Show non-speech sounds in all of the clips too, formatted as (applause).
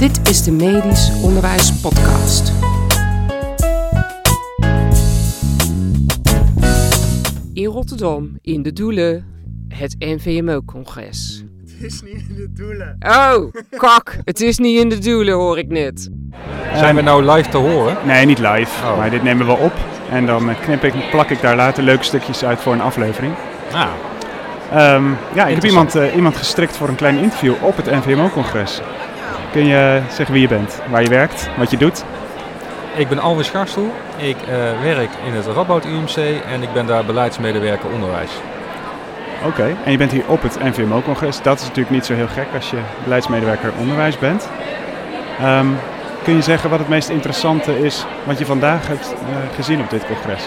Dit is de Medisch Onderwijs Podcast. In Rotterdam, in de Doelen, het NVMO-congres. Het is niet in de doelen. Oh, kak, het is niet in de Doelen, hoor ik net. Zijn we nou live te horen? Nee, niet live. Oh. Maar dit nemen we op. En dan eh, knip ik, plak ik daar later leuke stukjes uit voor een aflevering. Ah, Ehm, ja, ik heb iemand, eh, iemand gestrikt voor een klein interview op het NVMO-congres. Kun je zeggen wie je bent, waar je werkt, wat je doet? ik ben Alwin Scharstoel. Ik eh, werk in het Radboud UMC en ik ben daar beleidsmedewerker onderwijs. Oké, en je bent hier op het NVMO-congres. Dat is natuurlijk niet zo heel gek als je beleidsmedewerker onderwijs bent. Ehm, kun je zeggen wat het meest interessante is wat je vandaag hebt eh, gezien op dit congres?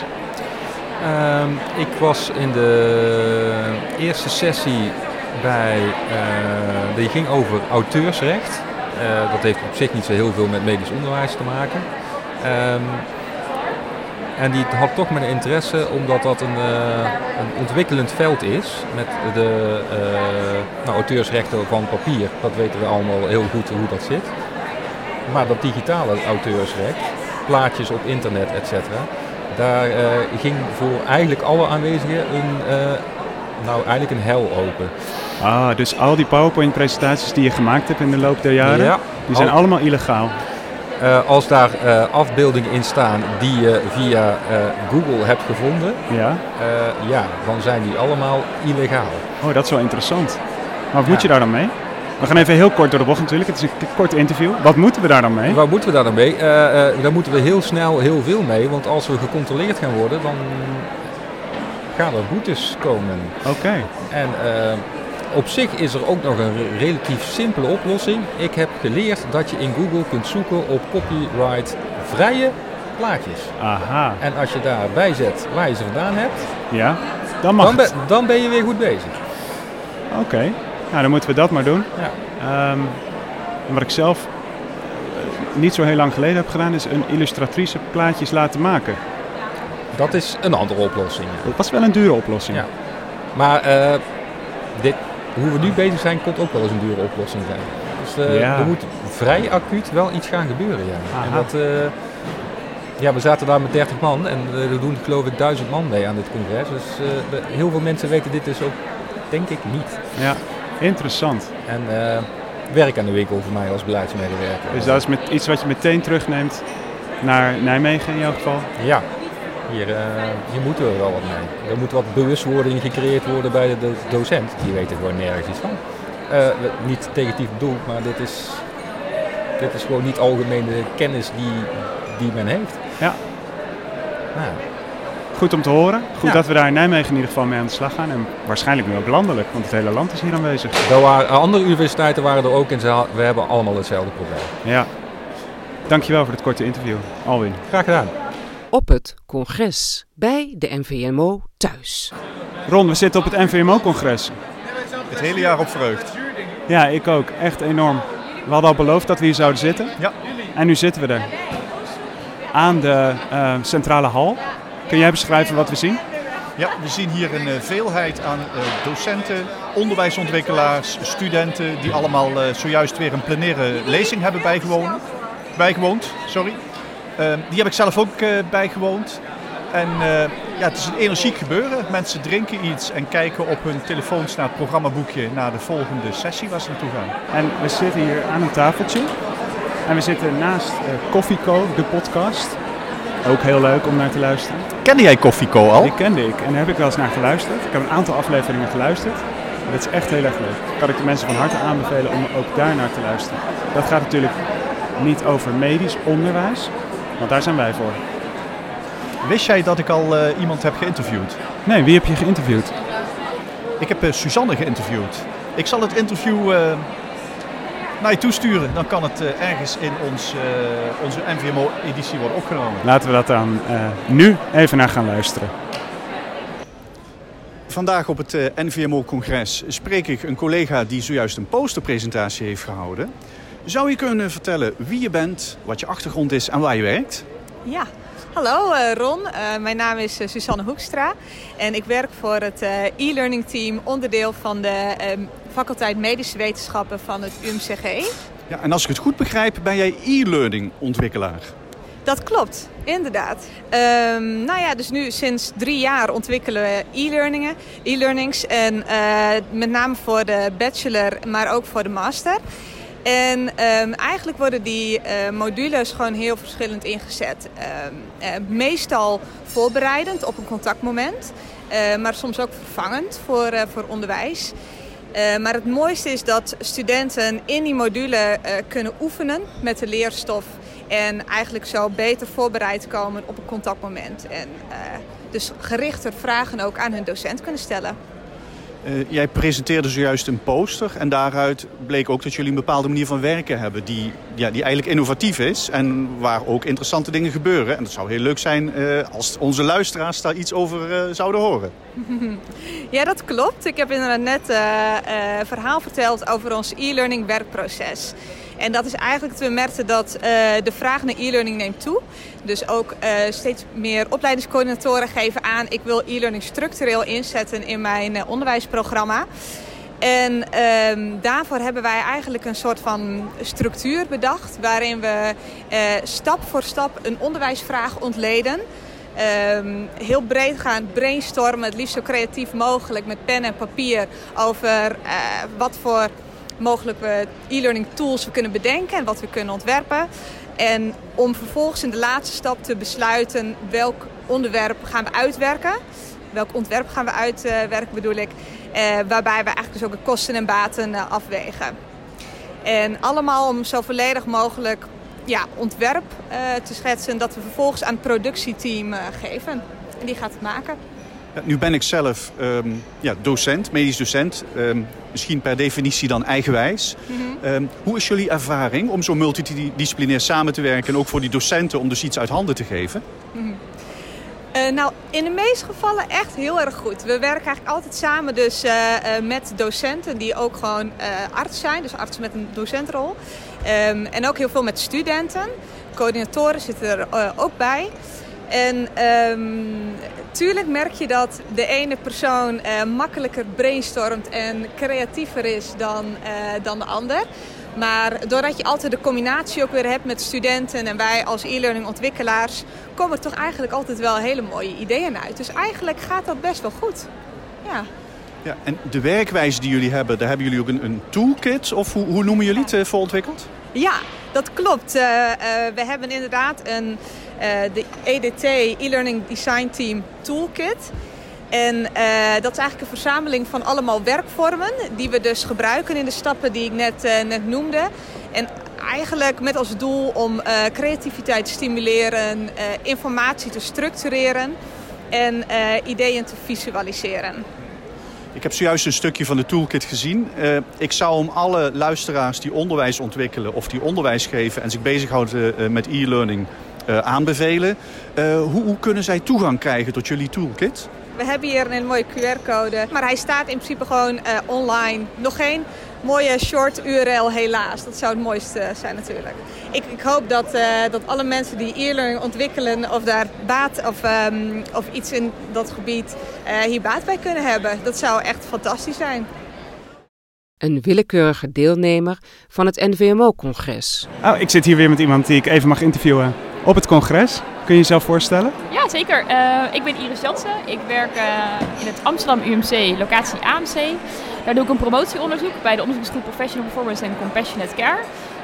Ehm, ik was in de eerste sessie bij, eh, die ging over auteursrecht. Eh, dat heeft op zich niet zo heel veel met medisch onderwijs te maken. Ehm, en die had toch mijn interesse omdat dat een, eh, een ontwikkelend veld is met de eh, nou, auteursrechten van papier. Dat weten we allemaal heel goed hoe dat zit. Maar dat digitale auteursrecht, plaatjes op internet, et cetera, daar ging voor eigenlijk alle aanwezigen een, nou, eigenlijk een hel open. Ah, dus al die PowerPoint-presentaties die je gemaakt hebt in de loop der jaren, Ja, die zijn al- allemaal illegaal. Eh, als daar eh, afbeeldingen in staan die je via eh, Google hebt gevonden, Ja. ja, dan zijn die allemaal illegaal. Oh, dat is wel interessant. Maar wat moet je daar dan mee? We gaan even heel kort door de bocht natuurlijk. Het is een kort interview. Wat moeten we daar dan mee? Waar moeten we daar dan mee? Daar moeten we heel snel heel veel mee, want als we gecontroleerd gaan worden, dan gaan er boetes komen. Oké. En op zich is er ook nog een re- relatief simpele oplossing. Ik heb geleerd dat je in Google kunt zoeken op copyright-vrije plaatjes. Aha. En als je daarbij zet waar je ze vandaan hebt, Ja. Dan mag dan dan ben je weer goed bezig. Oké. Nou, dan moeten we dat maar doen. Ja. Ehm, wat ik zelf eh, niet zo heel lang geleden heb gedaan, is een illustratrice plaatjes laten maken. Dat is een andere oplossing. ja. Dat was wel een dure oplossing. Ja. Maar eh, dit, hoe we nu bezig zijn, komt ook wel eens een dure oplossing zijn. Dus eh, Ja. er moet vrij acuut wel iets gaan gebeuren. Ja. En dat, eh, ja, we zaten daar met 30 man en eh, er doen geloof ik duizend man mee aan dit congres. Dus eh, de- heel veel mensen weten dit dus ook, denk ik, niet. Ja. Interessant. En eh, werk aan de winkel voor mij als beleidsmedewerker. Dus dat is met iets wat je meteen terugneemt naar Nijmegen in jouw geval. Ja, hier, eh, hier moeten we wel wat mee. Er moet wat bewustwording gecreëerd worden bij de do- docent. Die weten gewoon nergens iets van. Eh, niet negatief bedoeld, maar dit is, dit is gewoon niet algemene kennis die, die men heeft. Ja. Nou, Goed om te horen. Goed Ja. dat we daar in Nijmegen in ieder geval mee aan de slag gaan. En waarschijnlijk nu ook landelijk, want het hele land is hier aanwezig. er waren, andere universiteiten waren er ook en ze, we hebben allemaal hetzelfde probleem. Ja. Dankjewel voor het korte interview, Alwin. Graag gedaan. Op het congres bij de NVMO thuis. Ron, we zitten op het NVMO-congres. Het hele jaar op verheugd. Ja, ik ook. Echt enorm. We hadden al beloofd dat we hier zouden zitten. Ja. En nu zitten we er. Aan de eh, centrale hal. Kun jij beschrijven wat we zien? Ja, we zien hier een eh, veelheid aan eh, docenten, onderwijsontwikkelaars, studenten die allemaal eh, zojuist weer een plenaire lezing hebben bijgewoond. bijgewoond sorry. Eh, die heb ik zelf ook eh, bijgewoond. En eh, ja, het is een energiek gebeuren. Mensen drinken iets en kijken op hun telefoons naar het programmaboekje naar de volgende sessie waar ze naartoe gaan. En we zitten hier aan een tafeltje. En we zitten naast eh Koffieco, de podcast. Ook heel leuk om naar te luisteren. Kende jij Koffieco al? Die kende ik en daar heb ik wel eens naar geluisterd. Ik heb een aantal afleveringen geluisterd. En dat is echt heel erg leuk. Kan ik de mensen van harte aanbevelen om ook daar naar te luisteren. Dat gaat natuurlijk niet over medisch onderwijs, want daar zijn wij voor. Wist jij dat ik al eh, iemand heb geïnterviewd? Nee, wie heb je geïnterviewd? Ik heb eh, Suzanne geïnterviewd. Ik zal het interview eh, naar je toesturen. Dan kan het ergens in ons, onze NVMO-editie worden opgenomen. Laten we dat dan nu even naar gaan luisteren. Vandaag op het NVMO-congres spreek ik een collega die zojuist een posterpresentatie heeft gehouden. Zou je kunnen vertellen wie je bent, wat je achtergrond is en waar je werkt? Ja, hallo eh, Ron. Eh, mijn naam is eh, Susanne Hoekstra. En ik werk voor het e-learning team, onderdeel van de, ehm, faculteit Medische Wetenschappen van het UMCG. Ja, en als ik het goed begrijp, ben jij e-learning ontwikkelaar. Dat klopt, inderdaad. Um, nou ja, dus nu sinds drie jaar ontwikkelen we e-learningen, e-learnings. En met name voor de bachelor, maar ook voor de master. En um, eigenlijk worden die uh, modules gewoon heel verschillend ingezet. Um, uh, meestal voorbereidend op een contactmoment, uh, maar soms ook vervangend voor, voor onderwijs. maar het mooiste is dat studenten in die module kunnen oefenen met de leerstof en eigenlijk zo beter voorbereid komen op een contactmoment. En dus gerichter vragen ook aan hun docent kunnen stellen. Uh, jij presenteerde zojuist een poster en daaruit bleek ook dat jullie een bepaalde manier van werken hebben die, ja, die eigenlijk innovatief is en waar ook interessante dingen gebeuren. En het zou heel leuk zijn uh, als onze luisteraars daar iets over uh, zouden horen. (laughs) Ja, dat klopt. Ik heb inderdaad net een verhaal verteld over ons e-learning werkproces. En dat is eigenlijk te merken dat uh, de vraag naar e-learning neemt toe. Dus ook uh, steeds meer opleidingscoördinatoren geven aan... ik wil e-learning structureel inzetten in mijn uh, onderwijsprogramma. En ehm, daarvoor hebben wij eigenlijk een soort van structuur bedacht... waarin we stap voor stap een onderwijsvraag ontleden... Um, heel breed gaan brainstormen, het liefst zo creatief mogelijk met pen en papier over wat voor mogelijk we e-learning tools we kunnen bedenken en wat we kunnen ontwerpen. En om vervolgens in de laatste stap te besluiten welk onderwerp gaan we uitwerken. Welk ontwerp gaan we uitwerken bedoel ik. Eh, waarbij we eigenlijk dus ook de kosten en baten eh, afwegen. En allemaal om zo volledig mogelijk ja, ontwerp uh, te schetsen dat we vervolgens aan het productieteam uh, geven. En die gaat het maken. Nu ben ik zelf um, ja, docent, medisch docent. Um, misschien per definitie dan eigenwijs. Mm -hmm. um, hoe is jullie ervaring om zo multidisciplinair samen te werken... en ook voor die docenten om dus iets uit handen te geven? Mm -hmm. uh, nou, in de meeste gevallen echt heel erg goed. We werken eigenlijk altijd samen dus, uh, uh, met docenten die ook gewoon arts zijn. Dus artsen met een docentrol. en ook heel veel met studenten. Coördinatoren zitten er ook bij. En um, tuurlijk merk je dat de ene persoon uh, makkelijker brainstormt en creatiever is dan, uh, dan de ander. Maar doordat je altijd de combinatie ook weer hebt met studenten en wij als e-learning ontwikkelaars, komen er toch eigenlijk altijd wel hele mooie ideeën uit. Dus eigenlijk gaat dat best wel goed. Ja. Ja, en de werkwijze die jullie hebben, daar hebben jullie ook een, een toolkit of hoe, hoe noemen jullie het uh, voor ontwikkeld? Ja, dat klopt. Uh, uh, we hebben inderdaad een, de EDT, e-learning design team toolkit. En dat is eigenlijk een verzameling van allemaal werkvormen die we dus gebruiken in de stappen die ik net, net noemde. En eigenlijk met als doel om creativiteit te stimuleren, informatie te structureren en ideeën te visualiseren. Ik heb zojuist een stukje van de toolkit gezien. Ik zou om alle luisteraars die onderwijs ontwikkelen of die onderwijs geven en zich bezighouden met e-learning aanbevelen. Hoe, hoe, kunnen zij toegang krijgen tot jullie toolkit? We hebben hier een hele mooie QR-code, maar hij staat in principe gewoon online. Nog geen mooie short URL helaas. Dat zou het mooiste zijn natuurlijk. Ik, ik hoop dat, uh, dat alle mensen die e-learning ontwikkelen of daar baat of, um, of iets in dat gebied uh, hier baat bij kunnen hebben. Dat zou echt fantastisch zijn. Een willekeurige deelnemer van het NVMO-congres. Oh, ik zit hier weer met iemand die ik even mag interviewen op het congres. Kun je jezelf voorstellen? Ja, zeker. Uh, ik ben Iris Jansen. Ik werk in het Amsterdam UMC, locatie AMC. Daar doe ik een promotieonderzoek bij de onderzoeksgroep Professional Performance and Compassionate Care.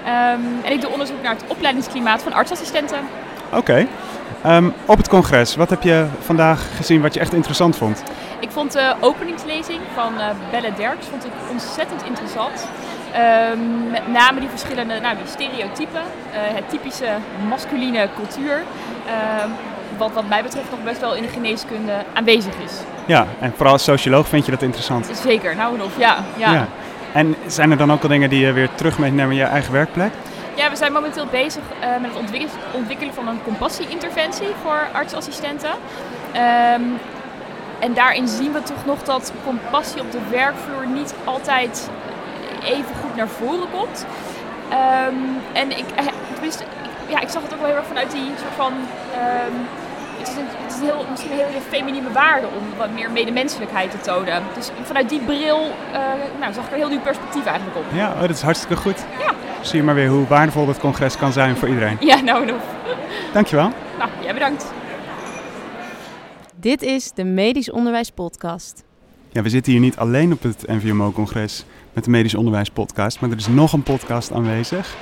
Um, en ik doe onderzoek naar het opleidingsklimaat van artsassistenten. Oké. Okay. Um, op het congres, wat heb je vandaag gezien wat je echt interessant vond? Ik vond de openingslezing van uh, Belle Derks vond ik ontzettend interessant. Um, met name die verschillende nou, die stereotypen, uh, het typische masculine cultuur wat wat mij betreft nog best wel in de geneeskunde aanwezig is. Ja, en vooral als socioloog vind je dat interessant? Zeker, nou en of, ja, ja. ja. En zijn er dan ook al dingen die je weer terug meenemen in je eigen werkplek? Ja, we zijn momenteel bezig uh, met het ontwik ontwikkelen van een compassie-interventie voor artsassistenten. Um, en daarin zien we toch nog dat compassie op de werkvloer niet altijd even goed naar voren komt. Um, en ik, tenminste, ja, ik zag het ook wel heel erg vanuit die soort van um, het is, een, het is een heel, misschien een hele feminine waarde om wat meer medemenselijkheid te tonen. Dus vanuit die bril uh, nou, zag ik er heel nieuw perspectief eigenlijk op. Ja, oh, dat is hartstikke goed. Ja. Zie je maar weer hoe waardevol dat congres kan zijn voor iedereen. Ja, nou, nou. Dankjewel. Nou, jij bedankt. Dit is de Medisch Onderwijs Podcast. Ja, we zitten hier niet alleen op het NVMO-congres met de Medisch Onderwijs Podcast, maar er is nog een podcast aanwezig.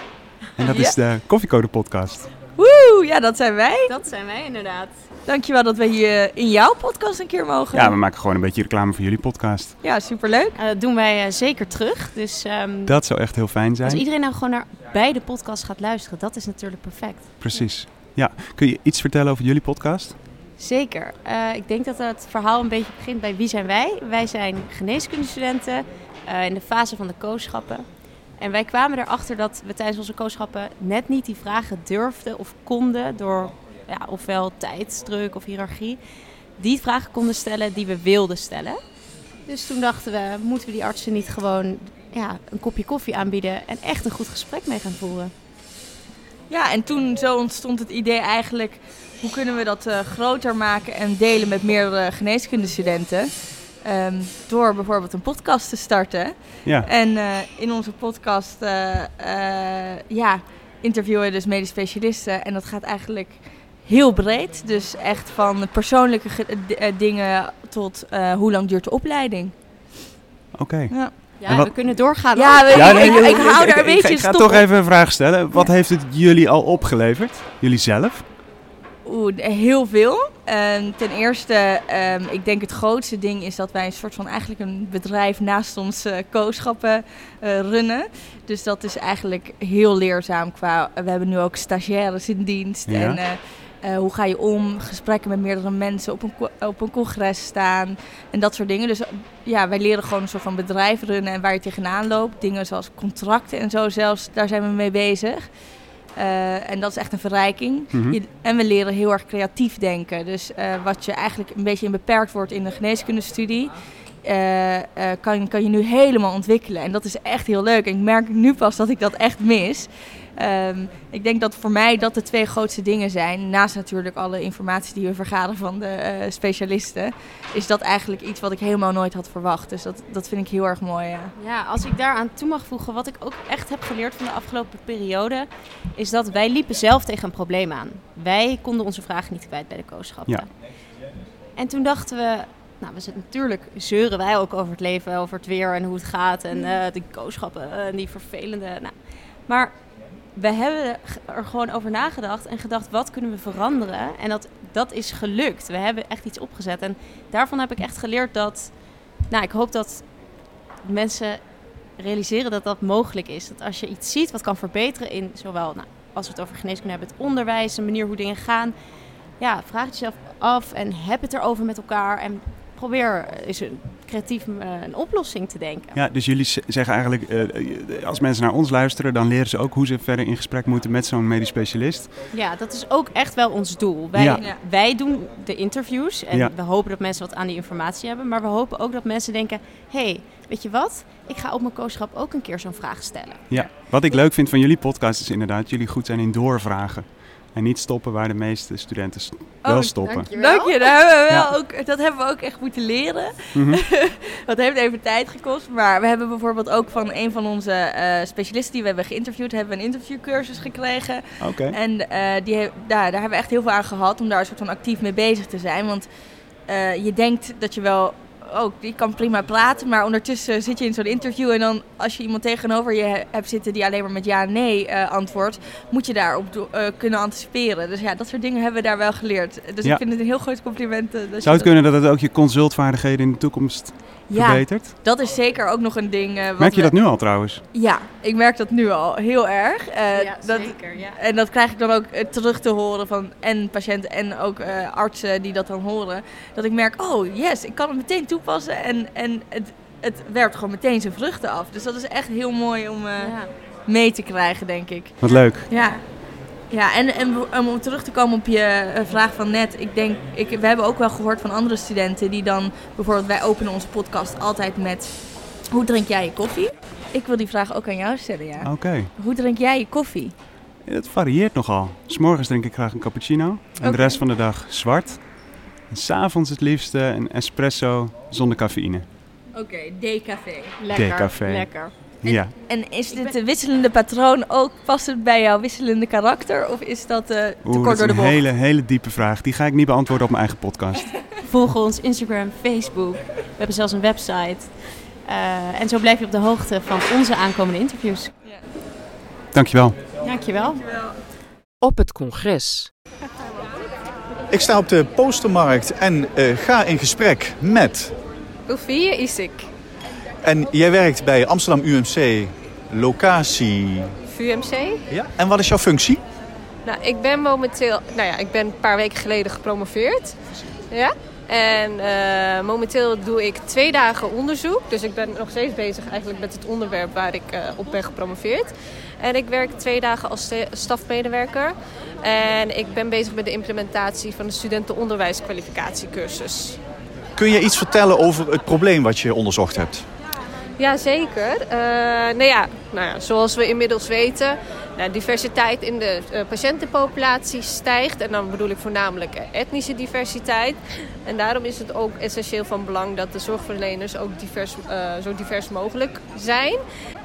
En dat is de Koffiecode Podcast. Woe, ja, dat zijn wij. Dat zijn wij inderdaad. Dankjewel dat we hier in jouw podcast een keer mogen. Ja, we maken gewoon een beetje reclame voor jullie podcast. Ja, superleuk. Uh, dat doen wij uh, zeker terug. Dus, um, dat zou echt heel fijn zijn. Als iedereen nou gewoon naar beide podcasts gaat luisteren, dat is natuurlijk perfect. Precies. Ja, kun je iets vertellen over jullie podcast? Zeker. Uh, ik denk dat het verhaal een beetje begint bij wie zijn wij? Wij zijn geneeskundestudenten in de fase van de kooschappen. En wij kwamen erachter dat we tijdens onze kooschappen net niet die vragen durfden of konden door ja, ofwel tijdsdruk of hiërarchie, die vragen konden stellen die we wilden stellen. Dus toen dachten we, moeten we die artsen niet gewoon ja, een kopje koffie aanbieden en echt een goed gesprek mee gaan voeren? Ja, en toen zo ontstond het idee eigenlijk, hoe kunnen we dat uh, groter maken en delen met meerdere geneeskundestudenten? Um, door bijvoorbeeld een podcast te starten. Ja. En uh, in onze podcast uh, ja, interviewen we dus medisch specialisten. En dat gaat eigenlijk heel breed. Dus echt van persoonlijke dingen tot hoe lang duurt de opleiding. Oké. Okay. Ja. Ja, we kunnen doorgaan. Ja, we, ja nee, ik, ik, ik, hou daar een beetje Ik ga toch even een vraag stellen. Wat heeft het jullie al opgeleverd? Jullie zelf? Oeh, heel veel. Um, ten eerste, um, ik denk het grootste ding is dat wij een soort van eigenlijk een bedrijf naast ons uh, kooschappen uh, runnen. Dus dat is eigenlijk heel leerzaam qua. we hebben nu ook stagiaires in dienst. Ja. En uh, hoe ga je om? Gesprekken met meerdere mensen op een, op een congres staan en dat soort dingen. Dus ja, wij leren gewoon een soort van bedrijf runnen en waar je tegenaan loopt. Dingen zoals contracten en zo zelfs, daar zijn we mee bezig. Uh, en dat is echt een verrijking. Mhm. Mm -hmm. je, en we leren heel erg creatief denken. Dus uh, wat je eigenlijk een beetje in beperkt wordt in de geneeskundestudie, uh, kan, kan je nu helemaal ontwikkelen. En dat is echt heel leuk. En ik merk nu pas dat ik dat echt mis. Um, ik denk dat voor mij dat de twee grootste dingen zijn. Naast natuurlijk alle informatie die we vergaren van de uh, specialisten. Is dat eigenlijk iets wat ik helemaal nooit had verwacht. Dus dat, dat vind ik heel erg mooi. Ja. ja, als ik daaraan toe mag voegen. Wat ik ook echt heb geleerd van de afgelopen periode. Is dat wij liepen zelf tegen een probleem aan. Wij konden onze vragen niet kwijt bij de kooschappen. Ja. En toen dachten we, nou, we zitten natuurlijk zeuren wij ook over het leven, over het weer en hoe het gaat en uh, de kooschappen en uh, die vervelende. Nou. Maar we hebben er gewoon over nagedacht en gedacht, wat kunnen we veranderen? En dat, dat is gelukt. We hebben echt iets opgezet. En daarvan heb ik echt geleerd dat, nou, ik hoop dat mensen realiseren dat dat mogelijk is. Dat als je iets ziet wat kan verbeteren in zowel, nou, als we het over geneeskunde hebben, het onderwijs, de manier hoe dingen gaan. Ja, vraag het jezelf af en heb het erover met elkaar. En probeer eens een creatief uh, een oplossing te denken. Ja, dus jullie zeggen eigenlijk, uh, als mensen naar ons luisteren, dan leren ze ook hoe ze verder in gesprek moeten met zo'n medisch specialist. Ja, dat is ook echt wel ons doel. Wij, Ja. wij doen de interviews en Ja. we hopen dat mensen wat aan die informatie hebben. Maar we hopen ook dat mensen denken, hé, hey, weet je wat? Ik ga op mijn kooschap ook een keer zo'n vraag stellen. Ja. Wat ik leuk vind van jullie podcast is inderdaad, dat jullie goed zijn in doorvragen. En niet stoppen waar de meeste studenten s- wel Oh, stoppen. Dank je, daar hebben we wel Ja. ook, dat hebben we ook echt moeten leren. Mhm. (laughs) dat heeft even tijd gekost. Maar we hebben bijvoorbeeld ook van een van onze eh, specialisten die we hebben geïnterviewd, hebben we een interviewcursus gekregen. Oké. En eh, die daar hebben we echt heel veel aan gehad om daar een soort van actief mee bezig te zijn. Want eh, je denkt dat je wel, oh, die kan prima praten, maar ondertussen zit je in zo'n interview en dan als je iemand tegenover je he- hebt zitten die alleen maar met ja nee eh, antwoordt, moet je daarop do- eh, kunnen anticiperen. Dus ja, dat soort dingen hebben we daar wel geleerd. Dus Ja. ik vind het een heel groot compliment. eh, Zou het dat- kunnen dat het ook je consultvaardigheden in de toekomst Ja, verbetert? dat is zeker ook nog een ding. eh, wat Merk je we- dat nu al trouwens? Ja, ik merk dat nu al heel erg. Eh, dat, zeker. Ja. En dat krijg ik dan ook eh, terug te horen van en patiënten en ook eh, artsen die dat dan horen. Dat ik merk, oh yes, ik kan het meteen toepassen en, en het, het werpt gewoon meteen zijn vruchten af. Dus dat is echt heel mooi om eh, Ja. mee te krijgen, denk ik. Wat leuk. Ja. Ja, en, en om- om terug te komen op je eh, vraag van net. Ik denk, ik, we hebben ook wel gehoord van andere studenten die dan bijvoorbeeld, wij openen onze podcast altijd met hoe drink jij je koffie? Ik wil die vraag ook aan jou stellen, ja. Oké. Hoe drink jij je koffie? Het varieert nogal. S morgens drink ik graag een cappuccino en de rest van de dag zwart. En s'avonds het liefste een espresso zonder cafeïne. Oké, decafé. Lekker. Decafé. Lekker. Ja. En is dit een wisselende patroon ook, het bij jouw wisselende karakter? Of is dat eh, te Oeh, dat kort is door de een bocht? hele, hele diepe vraag. Die ga ik niet beantwoorden op mijn eigen podcast. (laughs) Volg ons Instagram, Facebook. We hebben zelfs een website. Eh, en zo blijf je op de hoogte van onze aankomende interviews. Dankjewel. Dankjewel. Op het congres. Ik sta op de postermarkt en eh, ga in gesprek met... Oefie Isik, En jij werkt bij Amsterdam UMC, locatie... VUMC. Ja? En wat is jouw functie? Nou, ik ben momenteel, nou ja, ik ben een paar weken geleden gepromoveerd. Ja. En eh, momenteel doe ik twee dagen onderzoek. Dus ik ben nog steeds bezig eigenlijk met het onderwerp waar ik eh, op ben gepromoveerd. En ik werk twee dagen als sta- stafmedewerker. En ik ben bezig met de implementatie van de studentenonderwijskwalificatiecursus. Kun je iets vertellen over het probleem wat je onderzocht hebt? Jazeker. Uh, nou, ja, nou ja, zoals we inmiddels weten, nou, diversiteit in de uh, patiëntenpopulatie stijgt. En dan bedoel ik voornamelijk etnische diversiteit. En daarom is het ook essentieel van belang dat de zorgverleners ook divers, uh, zo divers mogelijk zijn.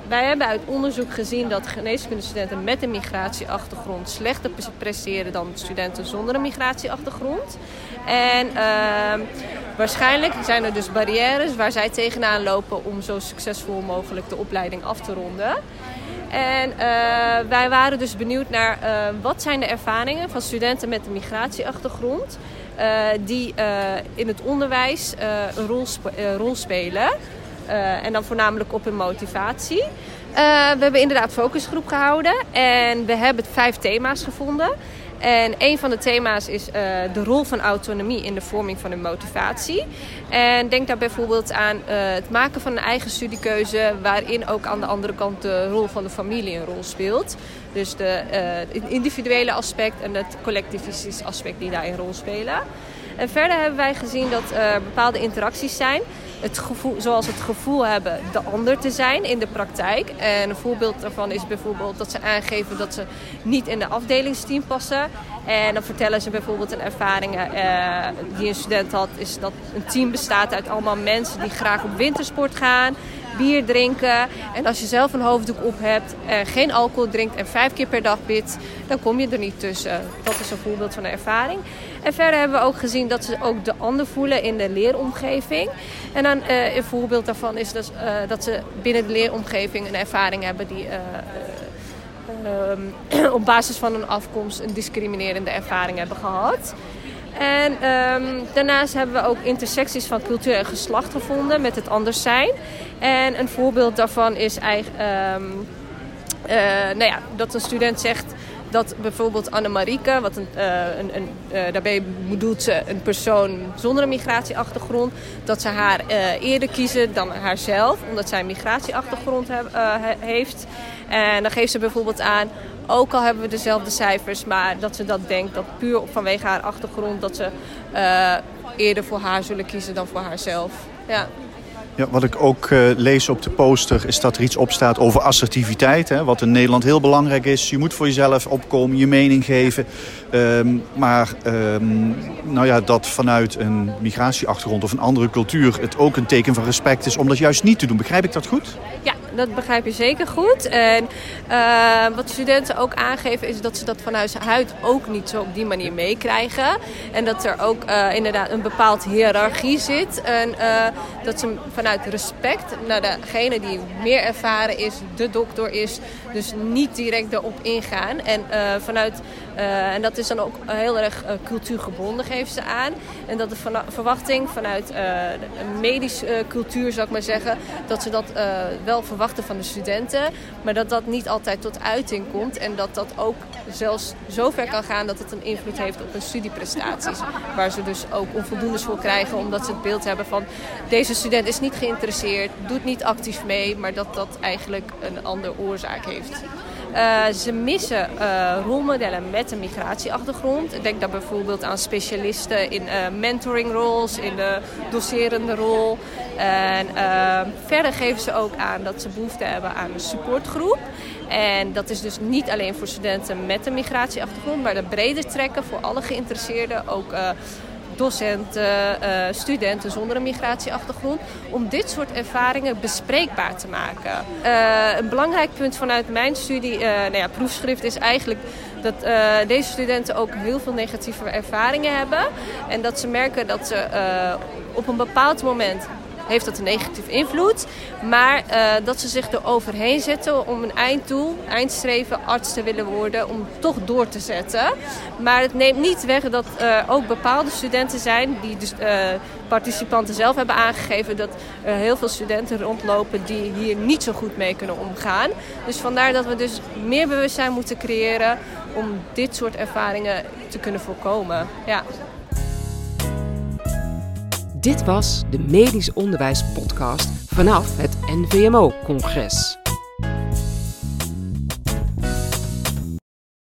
Wij hebben uit onderzoek gezien dat geneeskundestudenten met een migratieachtergrond slechter presteren dan studenten zonder een migratieachtergrond. En uh, waarschijnlijk zijn er dus barrières waar zij tegenaan lopen om zo succesvol mogelijk de opleiding af te ronden. En uh, wij waren dus benieuwd naar uh, wat zijn de ervaringen van studenten met een migratieachtergrond uh, die in het onderwijs een rol, rol spelen. en dan voornamelijk op hun motivatie. we hebben inderdaad focusgroep gehouden en we hebben vijf thema's gevonden. En een van de thema's is uh, de rol van autonomie in de vorming van hun motivatie. En denk daar bijvoorbeeld aan uh, het maken van een eigen studiekeuze, waarin ook aan de andere kant de rol van de familie een rol speelt. Dus de uh, individuele aspect en het collectivistisch aspect die daar een rol spelen. En verder hebben wij gezien dat er bepaalde interacties zijn. Het gevoel, zoals het gevoel hebben de ander te zijn in de praktijk. En een voorbeeld daarvan is bijvoorbeeld dat ze aangeven dat ze niet in de afdelingsteam passen. En dan vertellen ze bijvoorbeeld een ervaring uh, die een student had. Is dat een team bestaat uit allemaal mensen die graag op wintersport gaan. Bier drinken. En als je zelf een hoofddoek op hebt, uh, geen alcohol drinkt en vijf keer per dag bidt, dan kom je er niet tussen. Dat is een voorbeeld van een ervaring. En verder hebben we ook gezien dat ze ook de ander voelen in de leeromgeving. En dan uh, een voorbeeld daarvan is dus, uh, dat ze binnen de leeromgeving een ervaring hebben die uh, (clears throat) op basis van hun afkomst een discriminerende ervaring hebben gehad. En um, daarnaast hebben we ook intersecties van cultuur en geslacht gevonden met het anders zijn. En een voorbeeld daarvan is eigenlijk, um, nou ja, dat een student zegt dat bijvoorbeeld Anne-Marieke, wat een, uh, een, uh, daarbij bedoelt ze een persoon zonder een migratieachtergrond, dat ze haar uh, eerder kiezen dan haarzelf, omdat zij een migratieachtergrond heeft. En dan geeft ze bijvoorbeeld aan, ook al hebben we dezelfde cijfers, maar dat ze dat denkt dat puur vanwege haar achtergrond, dat ze eerder voor haar zullen kiezen dan voor haarzelf. Ja. Ja, wat ik ook uh, lees op de poster is dat er iets op staat over assertiviteit. Hè, wat in Nederland heel belangrijk is. Je moet voor jezelf opkomen, je mening geven. Um, maar um, nou ja, dat vanuit een migratieachtergrond of een andere cultuur... het ook een teken van respect is om dat juist niet te doen. Begrijp ik dat goed? Ja, dat begrijp je zeker goed. En uh, wat studenten ook aangeven is dat ze dat vanuit huid ook niet zo op die manier meekrijgen. En dat er ook uh, inderdaad een bepaald hiërarchie zit. En uh, dat ze vanuit respect naar degene die meer ervaren is, de dokter is, dus niet direct erop ingaan. En vanuit, en dat is dan ook heel erg cultuurgebonden, geeft ze aan. En dat de verwachting vanuit een medische cultuur, zou ik maar zeggen, dat ze dat wel verwachten van de studenten, maar dat dat niet altijd tot uiting komt en dat dat ook zelfs zo ver kan gaan dat het een invloed heeft op hun studieprestaties. Waar ze dus ook onvoldoendes voor krijgen omdat ze het beeld hebben van deze student is niet geïnteresseerd, doet niet actief mee, maar dat dat eigenlijk een andere oorzaak heeft. Uh, ze missen uh, rolmodellen met een migratieachtergrond. Ik denk dan bijvoorbeeld aan specialisten in uh, mentoring roles, in de doserende rol. En verder geven ze ook aan dat ze behoefte hebben aan een supportgroep. En dat is dus niet alleen voor studenten met een migratieachtergrond, maar de breder trekken voor alle geïnteresseerden, ook docenten, uh, studenten zonder een migratieachtergrond, om dit soort ervaringen bespreekbaar te maken. Uh, een belangrijk punt vanuit mijn studie, nou ja, proefschrift, is eigenlijk dat deze studenten ook heel veel negatieve ervaringen hebben. En dat ze merken dat ze op een bepaald moment heeft dat een negatieve invloed. Maar uh, dat ze zich er overheen zetten om een einddoel, eindstreven, arts te willen worden, om toch door te zetten. Maar het neemt niet weg dat er ook bepaalde studenten zijn die dus, uh, participanten zelf hebben aangegeven dat er heel veel studenten rondlopen die hier niet zo goed mee kunnen omgaan. Dus vandaar dat we dus meer bewustzijn moeten creëren om dit soort ervaringen te kunnen voorkomen. Ja. Dit was de Medisch Onderwijs Podcast vanaf het NVMO-congres.